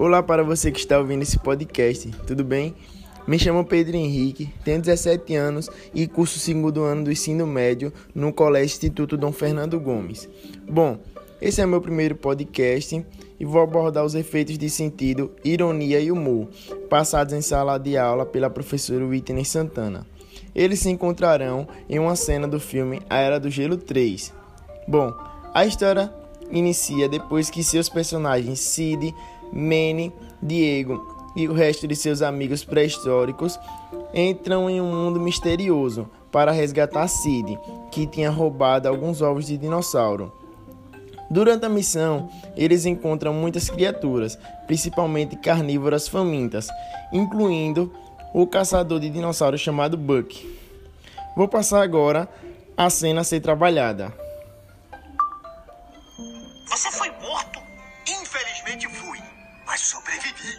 Olá para você que está ouvindo esse podcast, tudo bem? Me chamo Pedro Henrique, tenho 17 anos e curso o segundo ano do ensino médio no Colégio Instituto Dom Fernando Gomes. Bom, esse é meu primeiro podcast e vou abordar os efeitos de sentido, ironia e humor, passados em sala de aula pela professora Whitney Santana. Eles se encontrarão em uma cena do filme A Era do Gelo 3. Bom, a história inicia depois que seus personagens Sid, Manny, Diego e o resto de seus amigos pré-históricos entram em um mundo misterioso para resgatar Sid, que tinha roubado alguns ovos de dinossauro. Durante a missão, eles encontram muitas criaturas, principalmente carnívoras famintas, incluindo o caçador de dinossauros chamado Buck. Vou passar agora a cena a ser trabalhada. Você foi morto? Infelizmente fui, mas sobrevivi.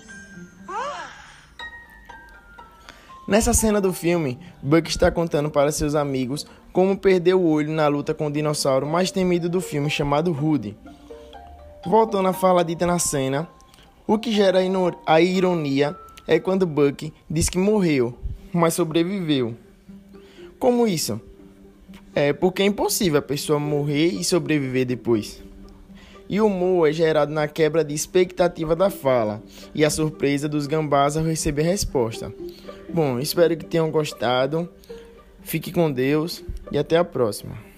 Nessa cena do filme, Buck está contando para seus amigos como perdeu o olho na luta com o dinossauro mais temido do filme chamado Rudy. Voltando à fala dita na cena, o que gera a ironia é quando Buck diz que morreu, mas sobreviveu. Como isso? É porque é impossível a pessoa morrer e sobreviver depois. E o humor é gerado na quebra de expectativa da fala e a surpresa dos gambás ao receber a resposta. Bom, espero que tenham gostado. Fique com Deus e até a próxima.